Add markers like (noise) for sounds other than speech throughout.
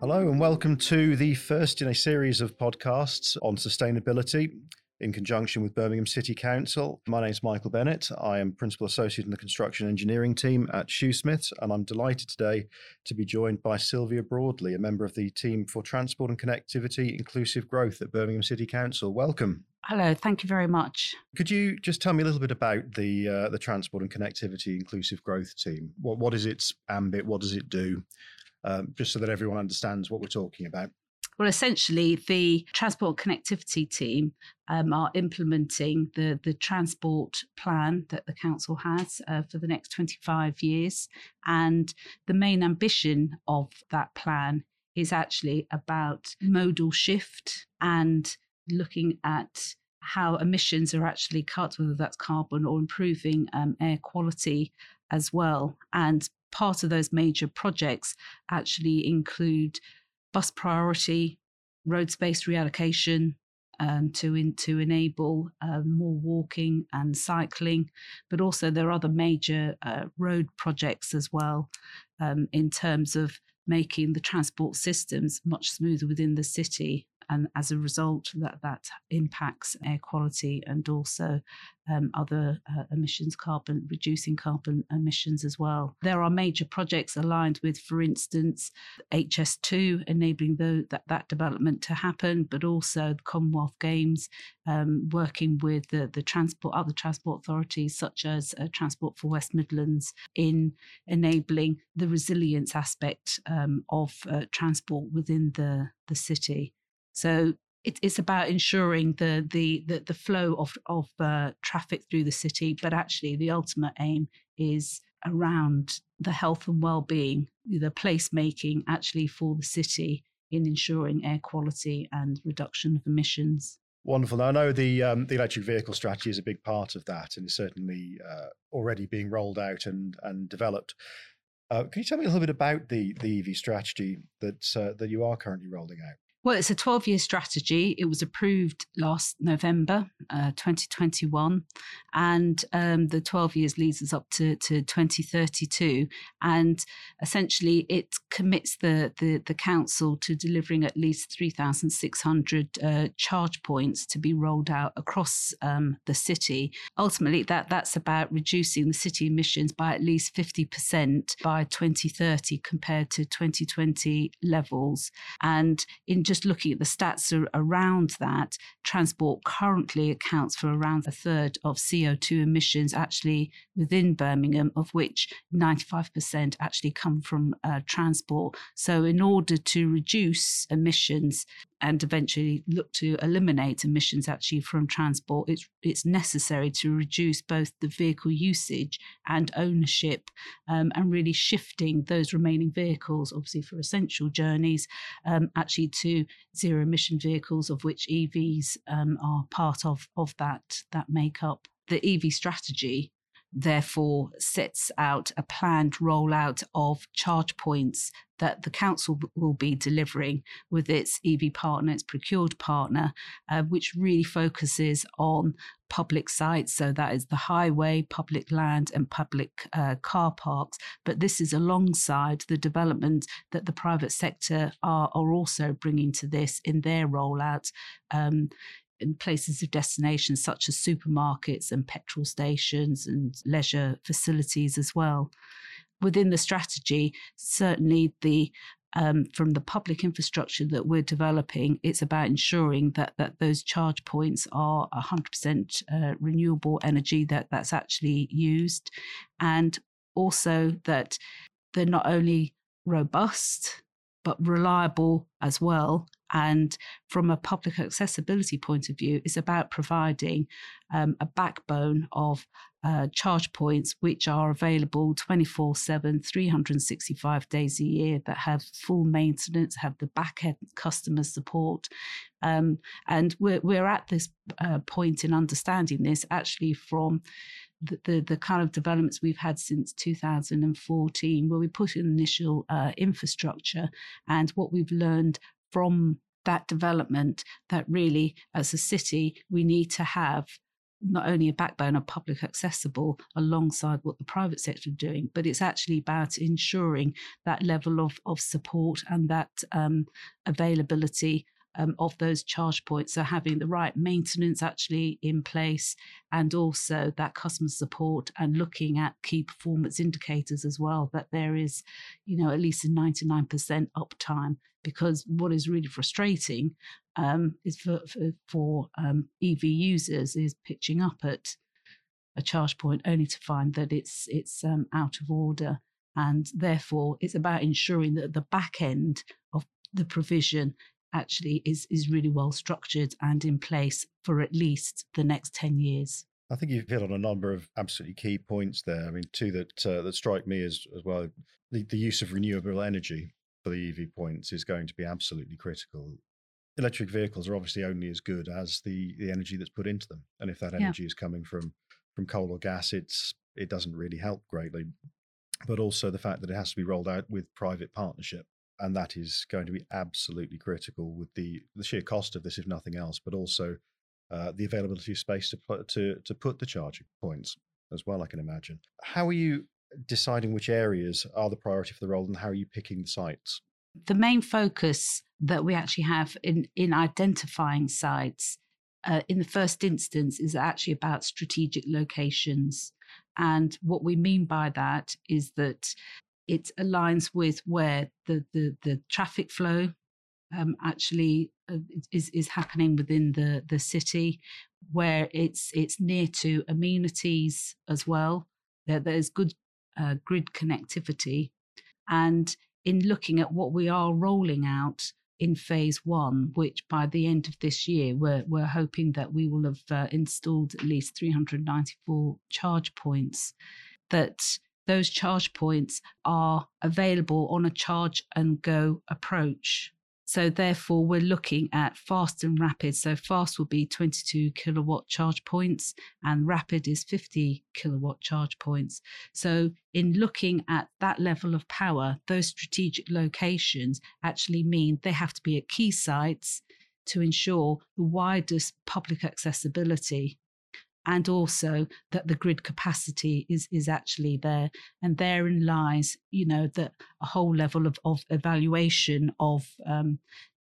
Hello, and welcome to the first in a series of podcasts on sustainability in conjunction with Birmingham City Council. My name is Michael Bennett. I am Principal Associate in the Construction Engineering team at Shoosmith, and I'm delighted today to be joined by Sylvia Broadley, a member of the team for Transport and Connectivity Inclusive Growth at Birmingham City Council. Welcome. Hello, thank you very much. Could you just tell me a little bit about the uh, the Transport and Connectivity Inclusive Growth team? What what is its ambit? What does it do? Um, just so that everyone understands what we're talking about. Well, essentially, the transport connectivity team um, are implementing the, the transport plan that the council has uh, for the next 25 years. And the main ambition of that plan is actually about modal shift and looking at how emissions are actually cut, whether that's carbon or improving um, air quality as well. And part of those major projects actually include bus priority, road space reallocation um, to in, to enable uh, more walking and cycling, but also there are other major uh, road projects as well um, in terms of making the transport systems much smoother within the city and as a result that that impacts air quality and also um, other uh, emissions carbon reducing carbon emissions as well. There are major projects aligned with for instance hs2 enabling the, that, that development to happen but also the commonwealth games um, working with the, the transport other transport authorities such as uh, transport for west midlands in enabling the resilience aspect um, of uh, transport within the the city so it, it's about ensuring the the the, the flow of of uh, traffic through the city, but actually the ultimate aim is around the health and well-being, the placemaking actually for the city in ensuring air quality and reduction of emissions. Wonderful. Now, I know the um, the electric vehicle strategy is a big part of that, and is certainly uh, already being rolled out and and developed. Uh, can you tell me a little bit about the the EV strategy that uh, that you are currently rolling out? Well, it's a 12 year strategy. It was approved last November uh, 2021, and um, the 12 years leads us up to, to 2032. And essentially, it commits the, the, the council to delivering at least 3,600 uh, charge points to be rolled out across um, the city. Ultimately, that, that's about reducing the city emissions by at least 50% by 2030 compared to 2020 levels. And in just looking at the stats around that, transport currently accounts for around a third of CO2 emissions actually within Birmingham, of which 95% actually come from uh, transport. So, in order to reduce emissions, and eventually look to eliminate emissions actually from transport, it's, it's necessary to reduce both the vehicle usage and ownership um, and really shifting those remaining vehicles, obviously for essential journeys, um, actually to zero emission vehicles, of which EVs um, are part of, of that, that makeup. The EV strategy therefore sets out a planned rollout of charge points that the council will be delivering with its EV partner, its procured partner, uh, which really focuses on public sites. So that is the highway, public land, and public uh, car parks. But this is alongside the development that the private sector are, are also bringing to this in their rollout. Um, in places of destination such as supermarkets and petrol stations and leisure facilities as well. Within the strategy, certainly the um, from the public infrastructure that we're developing, it's about ensuring that that those charge points are 100% uh, renewable energy that that's actually used, and also that they're not only robust but reliable as well. And from a public accessibility point of view, it's about providing um, a backbone of uh, charge points which are available 24 7, 365 days a year that have full maintenance, have the back end customer support. Um, and we're, we're at this uh, point in understanding this actually from the, the, the, kind of developments we've had since 2014, where we put in initial uh, infrastructure and what we've learned from that development that really, as a city, we need to have not only a backbone of public accessible alongside what the private sector are doing, but it's actually about ensuring that level of, of support and that um, availability um, of those charge points. So having the right maintenance actually in place and also that customer support and looking at key performance indicators as well, that there is, you know, at least a 99% uptime. Because what is really frustrating um, is for, for, for um, EV users is pitching up at a charge point only to find that it's it's um, out of order and therefore it's about ensuring that the back end of the provision actually is is really well structured and in place for at least the next 10 years I think you've hit on a number of absolutely key points there. I mean, two that uh, that strike me as as well. The, the use of renewable energy for the EV points is going to be absolutely critical. Electric vehicles are obviously only as good as the the energy that's put into them, and if that energy yeah. is coming from from coal or gas, it's it doesn't really help greatly. But also the fact that it has to be rolled out with private partnership and that is going to be absolutely critical with the the sheer cost of this, if nothing else, but also uh, the availability of space to put to to put the charging points as well. I can imagine. How are you deciding which areas are the priority for the role, and how are you picking the sites? The main focus that we actually have in in identifying sites uh, in the first instance is actually about strategic locations. And what we mean by that is that it aligns with where the the, the traffic flow um, actually uh, is is happening within the the city, where it's it's near to amenities as well. There, there's good uh, grid connectivity, and in looking at what we are rolling out in phase one, which by the end of this year, we're, we're hoping that we will have uh, installed at least 394 charge points that those charge points are available on a charge and go approach. So therefore, we're looking at fast and rapid. So fast will be 22 kilowatt charge points, and rapid is 50 kilowatt charge points. So in looking at that level of power, those strategic locations actually mean they have to be at key sites to ensure the widest public accessibility and also that the grid capacity is is actually there. And therein lies you know that a whole level of, of evaluation of um,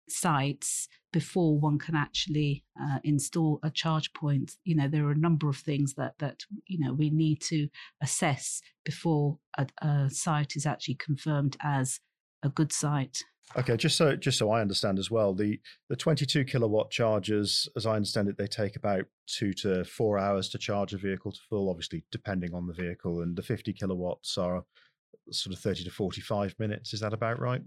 sites before one can actually uh, install a charge point. You know there are a number of things that that you know we need to assess before a, a site is actually confirmed as a good site Okay, just so just so I understand as well, the the 22 kilowatt chargers, as I understand it, they take about two to four hours to charge a vehicle to full, obviously depending on the vehicle, and the 50 kilowatts are sort of 30 to 45 minutes. Is that about right?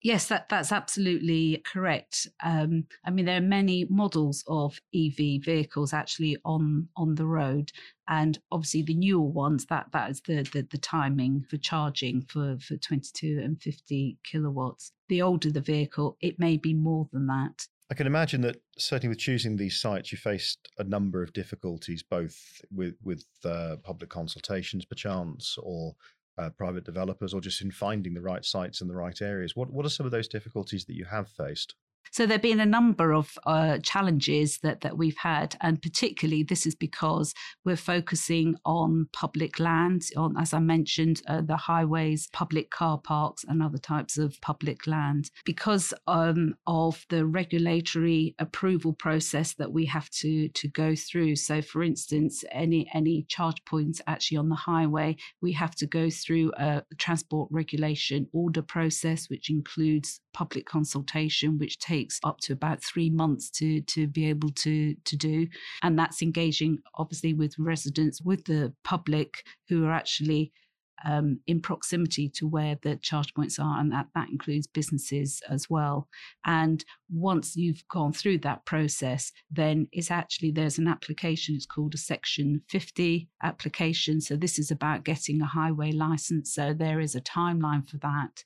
Yes, that, that's absolutely correct. Um, I mean, there are many models of EV vehicles actually on on the road, and obviously the newer ones that that is the the, the timing for charging for for 22 and 50 kilowatts. The older the vehicle, it may be more than that. I can imagine that certainly with choosing these sites, you faced a number of difficulties, both with with uh, public consultations, perchance, or uh, private developers or just in finding the right sites in the right areas. What what are some of those difficulties that you have faced? So there have been a number of uh, challenges that that we've had, and particularly this is because we're focusing on public land, on as I mentioned, uh, the highways, public car parks, and other types of public land. Because um, of the regulatory approval process that we have to to go through. So, for instance, any any charge points actually on the highway, we have to go through a transport regulation order process, which includes public consultation, which takes up to about three months to to be able to to do, and that's engaging obviously with residents, with the public who are actually um, in proximity to where the charge points are, and that, that includes businesses as well. And once you've gone through that process, then it's actually there's an application, it's called a Section 50 application. So this is about getting a highway license. So there is a timeline for that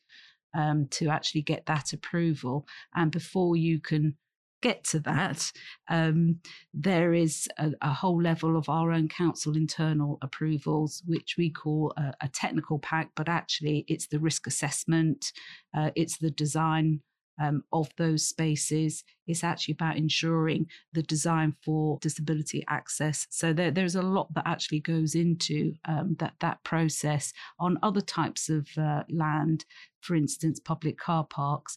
um, to actually get that approval. And before you can get to that, um, there is a, a, whole level of our own council internal approvals, which we call a, a technical pack, but actually it's the risk assessment, uh, it's the design um, of those spaces. It's actually about ensuring the design for disability access. So there, there's a lot that actually goes into um, that that process. On other types of uh, land, for instance, public car parks,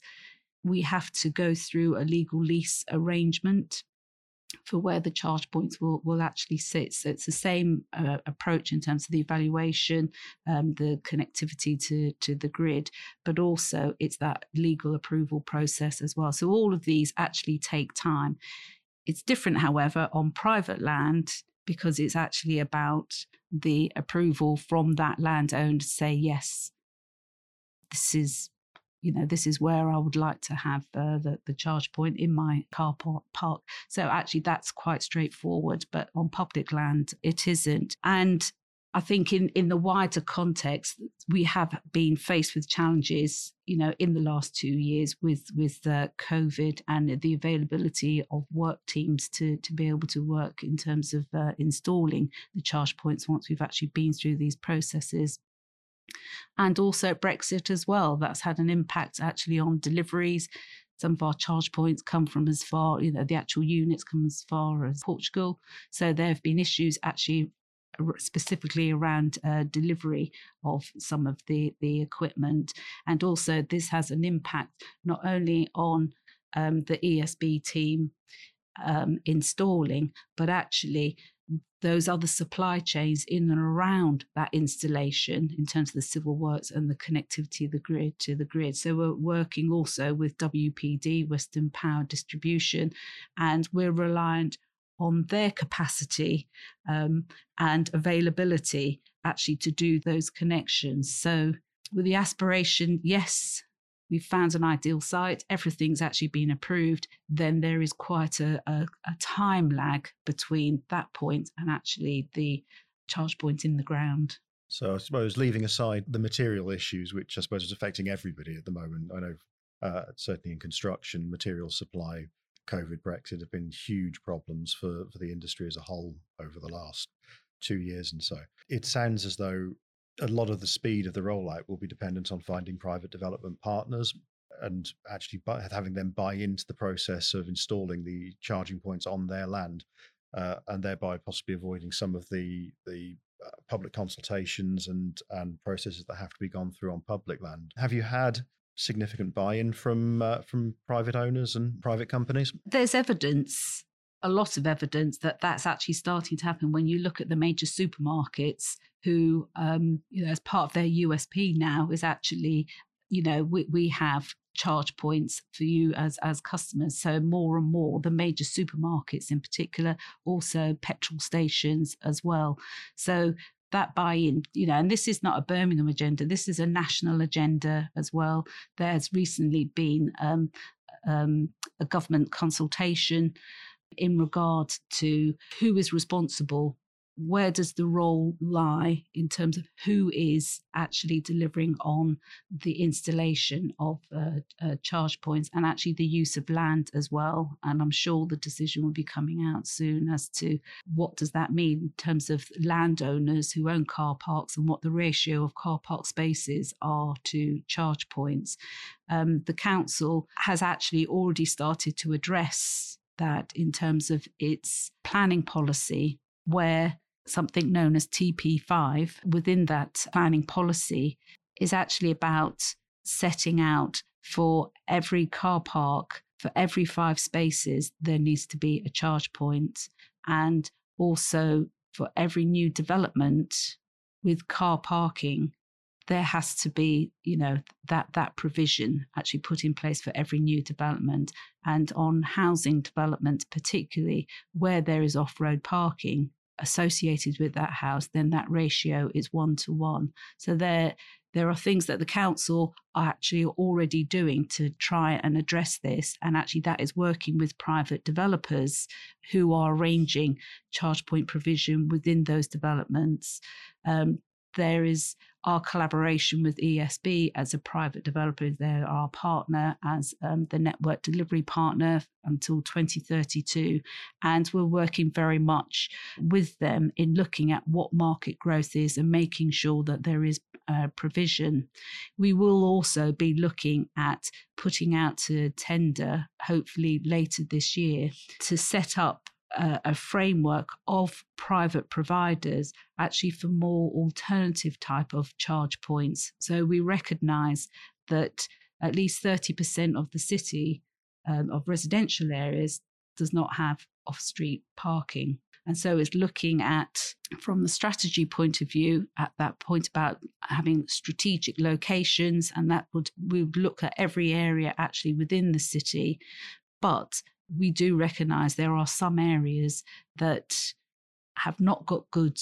we have to go through a legal lease arrangement for where the charge points will, will actually sit. So it's the same uh, approach in terms of the evaluation, um, the connectivity to, to the grid, but also it's that legal approval process as well. So all of these actually take time. It's different, however, on private land because it's actually about the approval from that landowner to say, yes, this is you know, this is where I would like to have uh, the, the charge point in my car park. So actually, that's quite straightforward. But on public land, it isn't. And I think in, in the wider context, we have been faced with challenges, you know, in the last two years with with uh, COVID and the availability of work teams to to be able to work in terms of uh, installing the charge points once we've actually been through these processes and also Brexit as well. That's had an impact actually on deliveries. Some of our charge points come from as far, you know, the actual units come as far as Portugal. So there have been issues actually specifically around uh, delivery of some of the, the equipment. And also, this has an impact not only on um, the ESB team um, installing, but actually those other supply chains in and around that installation in terms of the civil works and the connectivity of the grid to the grid. So we're working also with WPD, Western Power Distribution, and we're reliant on their capacity um, and availability actually to do those connections. So with the aspiration, yes, we've found an ideal site, everything's actually been approved, then there is quite a, a, a, time lag between that point and actually the charge point in the ground. So I suppose leaving aside the material issues, which I suppose is affecting everybody at the moment, I know uh, certainly in construction, material supply, COVID, Brexit have been huge problems for, for the industry as a whole over the last two years and so. It sounds as though a lot of the speed of the rollout will be dependent on finding private development partners and actually having them buy into the process of installing the charging points on their land, uh, and thereby possibly avoiding some of the the uh, public consultations and and processes that have to be gone through on public land. Have you had significant buy-in from uh, from private owners and private companies? There's evidence a lot of evidence that that's actually starting to happen when you look at the major supermarkets who, um, you know, as part of their USP now is actually, you know, we, we have charge points for you as as customers. So more and more, the major supermarkets in particular, also petrol stations as well. So that buy-in, you know, and this is not a Birmingham agenda. This is a national agenda as well. There's recently been um, um, a government consultation in regard to who is responsible where does the role lie in terms of who is actually delivering on the installation of uh, uh, charge points and actually the use of land as well? And i'm sure the decision will be coming out soon as to what does that mean in terms of landowners who own car parks and what the ratio of car park spaces are to charge points. Um, the council has actually already started to address that in terms of its planning policy where something known as TP5 within that planning policy is actually about setting out for every car park, for every five spaces, there needs to be a charge point. And also for every new development with car parking, there has to be, you know, that that provision actually put in place for every new development. And on housing development, particularly where there is off-road parking, associated with that house, then that ratio is one to one. So there, there are things that the council are actually already doing to try and address this. And actually, that is working with private developers who are arranging charge point provision within those developments. Um, there is our collaboration with ESB as a private developer, they're our partner as um, the network delivery partner until 2032. And we're working very much with them in looking at what market growth is and making sure that there is uh, provision. We will also be looking at putting out to tender, hopefully later this year, to set up a, framework of private providers actually for more alternative type of charge points. So we recognise that at least 30% of the city um, of residential areas does not have off-street parking. And so it's looking at, from the strategy point of view, at that point about having strategic locations, and that would we would look at every area actually within the city, but we do recognize there are some areas that have not got good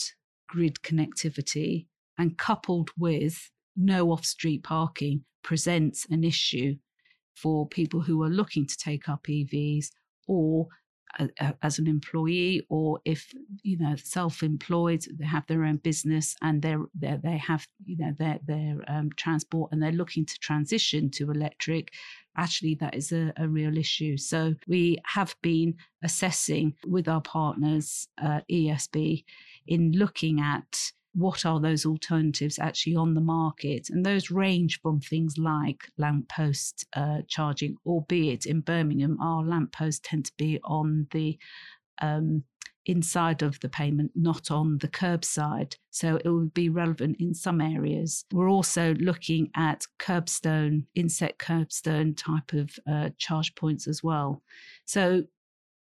grid connectivity and coupled with no off street parking presents an issue for people who are looking to take up EVs or as an employee or if you know self-employed they have their own business and they're, they're they have you know their their um, transport and they're looking to transition to electric actually that is a, a real issue. So we have been assessing with our partners uh, esb in looking at what are those alternatives actually on the market? And those range from things like lamppost uh, charging, albeit in Birmingham, our lampposts tend to be on the um, inside of the payment, not on the curbside. So it would be relevant in some areas. We're also looking at curbstone, inset curbstone type of uh, charge points as well. So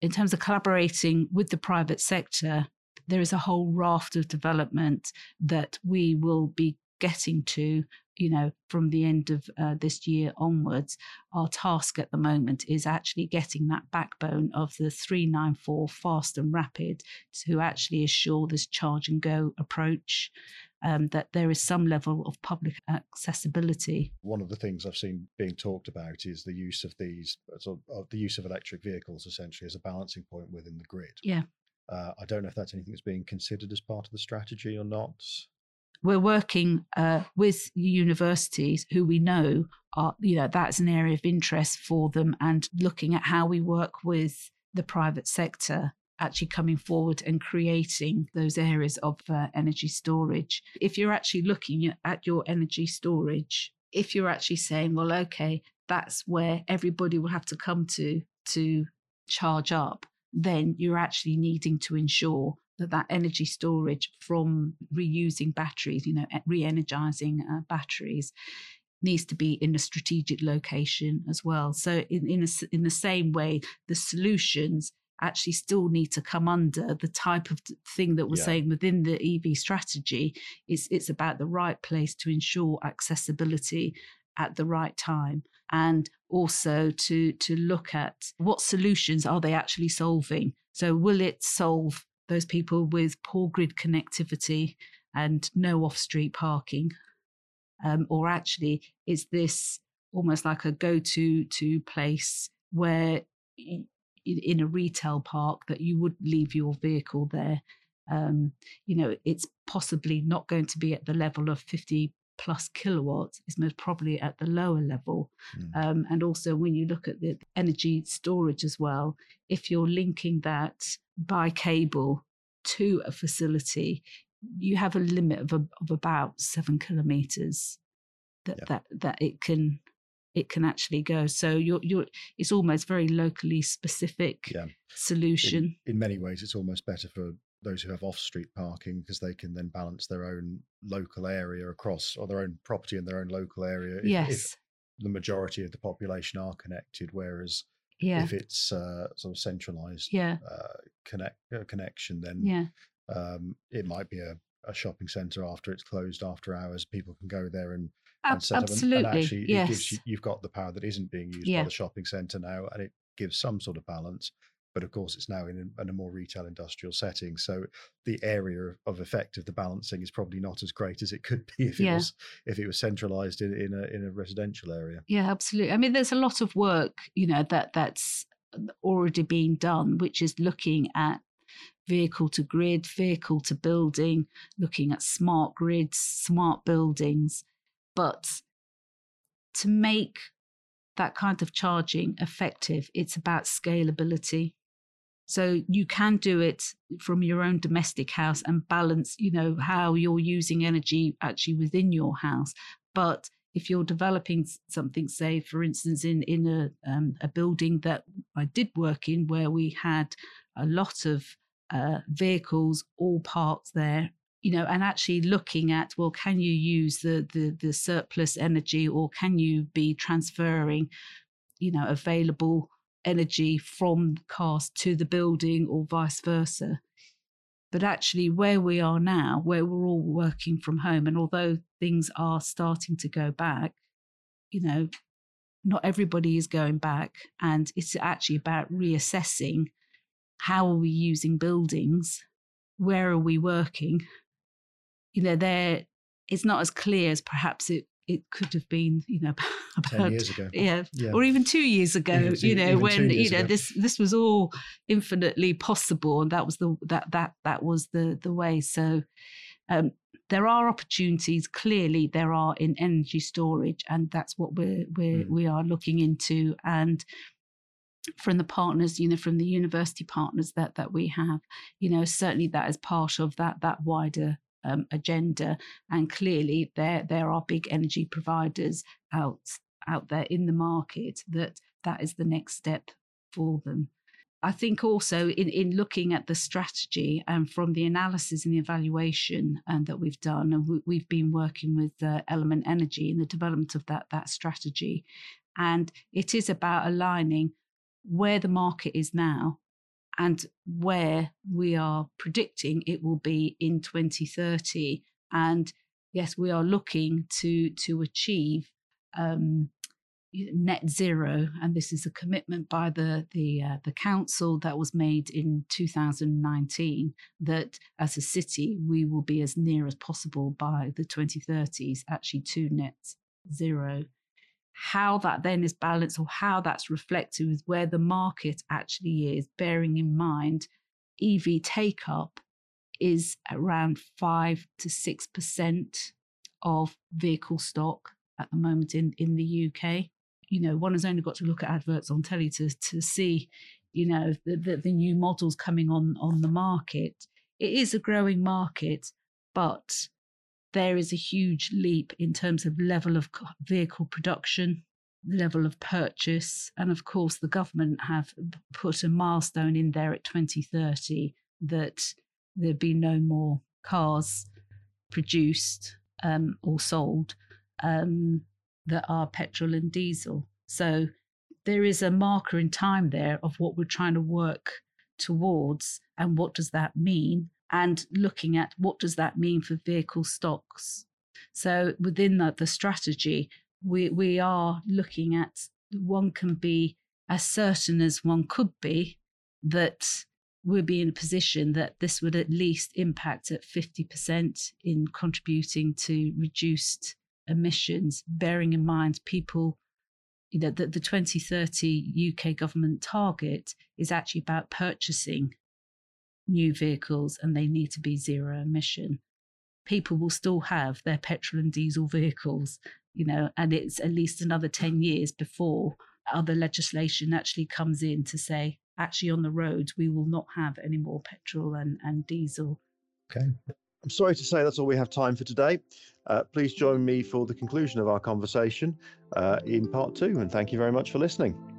in terms of collaborating with the private sector, there is a whole raft of development that we will be getting to you know from the end of uh, this year onwards our task at the moment is actually getting that backbone of the 394 fast and rapid to actually assure this charge and go approach um, that there is some level of public accessibility. One of the things I've seen being talked about is the use of these, sort of, the use of electric vehicles essentially as a balancing point within the grid. Yeah. Uh, I don't know if that's anything that's being considered as part of the strategy or not. We're working uh, with universities who we know are, you know, that's an area of interest for them and looking at how we work with the private sector actually coming forward and creating those areas of uh, energy storage. If you're actually looking at your energy storage, if you're actually saying, well, okay, that's where everybody will have to come to to charge up, then you're actually needing to ensure that that energy storage from reusing batteries, you know, re-energizing uh, batteries, needs to be in a strategic location as well. So in in, a, in the same way, the solutions actually still need to come under the type of thing that we're yeah. saying within the EV strategy. It's it's about the right place to ensure accessibility at the right time and also to to look at what solutions are they actually solving. So will it solve those people with poor grid connectivity and no off-street parking? Um, or actually is this almost like a go-to to place where in a retail park that you would leave your vehicle there? Um, you know it's possibly not going to be at the level of 50 plus kilowatts is most probably at the lower level. Mm. Um, and also, when you look at the energy storage as well, if you're linking that by cable to a facility, you have a limit of, a, of about seven kilometers that, yeah. that, that it can it can actually go. So you're you're it's almost very locally specific yeah. solution. In, in, many ways, it's almost better for those who have off-street parking because they can then balance their own local area across or their own property in their own local area if, yes. if the majority of the population are connected whereas yeah. if it's uh, sort of centralized yeah. uh, connect uh, connection then yeah. um, it might be a, a shopping center after it's closed after hours people can go there and, and set Absolutely. up and, and actually yes. it gives you, you've got the power that isn't being used by the shopping center now and it gives some sort of balance but of course it's now in a, in a, more retail industrial setting so the area of effect of the balancing is probably not as great as it could (laughs) be if it yeah. was if it was centralized in, in a in a residential area yeah absolutely i mean there's a lot of work you know that that's already being done which is looking at vehicle to grid, vehicle to building, looking at smart grids, smart buildings. But to make that kind of charging effective, it's about scalability. So you can do it from your own domestic house and balance, you know, how you're using energy actually within your house. But if you're developing something, say, for instance, in in a um, a building that I did work in, where we had a lot of uh, vehicles all parked there, you know, and actually looking at, well, can you use the the the surplus energy, or can you be transferring, you know, available energy from cars to the building, or vice versa? But actually, where we are now, where we're all working from home, and although things are starting to go back, you know, not everybody is going back. And it's actually about reassessing how are we using buildings? Where are we working? You know, there it's not as clear as perhaps it it could have been, you know, (laughs) about 10 years ago. Yeah, yeah. Or even two years (laughs) ago, even you know, when, you know, ago. this this was all infinitely possible and that was the that that that was the the way. So um, there are opportunities clearly there are in energy storage and that's what we're, we're mm. we are looking into and from the partners you know from the university partners that that we have you know certainly that is part of that that wider um, agenda. And clearly, there there are big energy providers out out there in the market that that is the next step for them. I think also in, in looking at the strategy and from the analysis and the evaluation um, that we've done, and we, have been working with uh, Element Energy in the development of that that strategy, and it is about aligning where the market is now and where we are predicting it will be in 2030. And yes, we are looking to to achieve um, net zero, and this is a commitment by the the uh, the council that was made in 2019 that as a city we will be as near as possible by the 2030s actually to net zero how that then is balanced or how that's reflected with where the market actually is, bearing in mind EV take up is around 5 to 6% of vehicle stock at the moment in, in the UK. You know, one has only got to look at adverts on telly to, to see, you know, the, the, the new models coming on, on the market. It is a growing market, but there is a huge leap in terms of level of vehicle production, level of purchase, and of course, the government have put a milestone in there at 2030 that there be no more cars produced um, or sold um, that are petrol and diesel. So there is a marker in time there of what we're trying to work towards and what does that mean and looking at what does that mean for vehicle stocks. So within the, the strategy, we, we are looking at one can be as certain as one could be that we'll be in a position that this would at least impact at 50% in contributing to reduced emissions, bearing in mind people, you know, that the 2030 UK government target is actually about purchasing new vehicles and they need to be zero emission. People will still have their petrol and diesel vehicles, you know, and it's at least another 10 years before other legislation actually comes in to say, actually, on the roads, we will not have any more petrol and, and diesel. Okay. I'm sorry to say that's all we have time for today. Uh, please join me for the conclusion of our conversation uh, in part two, and thank you very much for listening.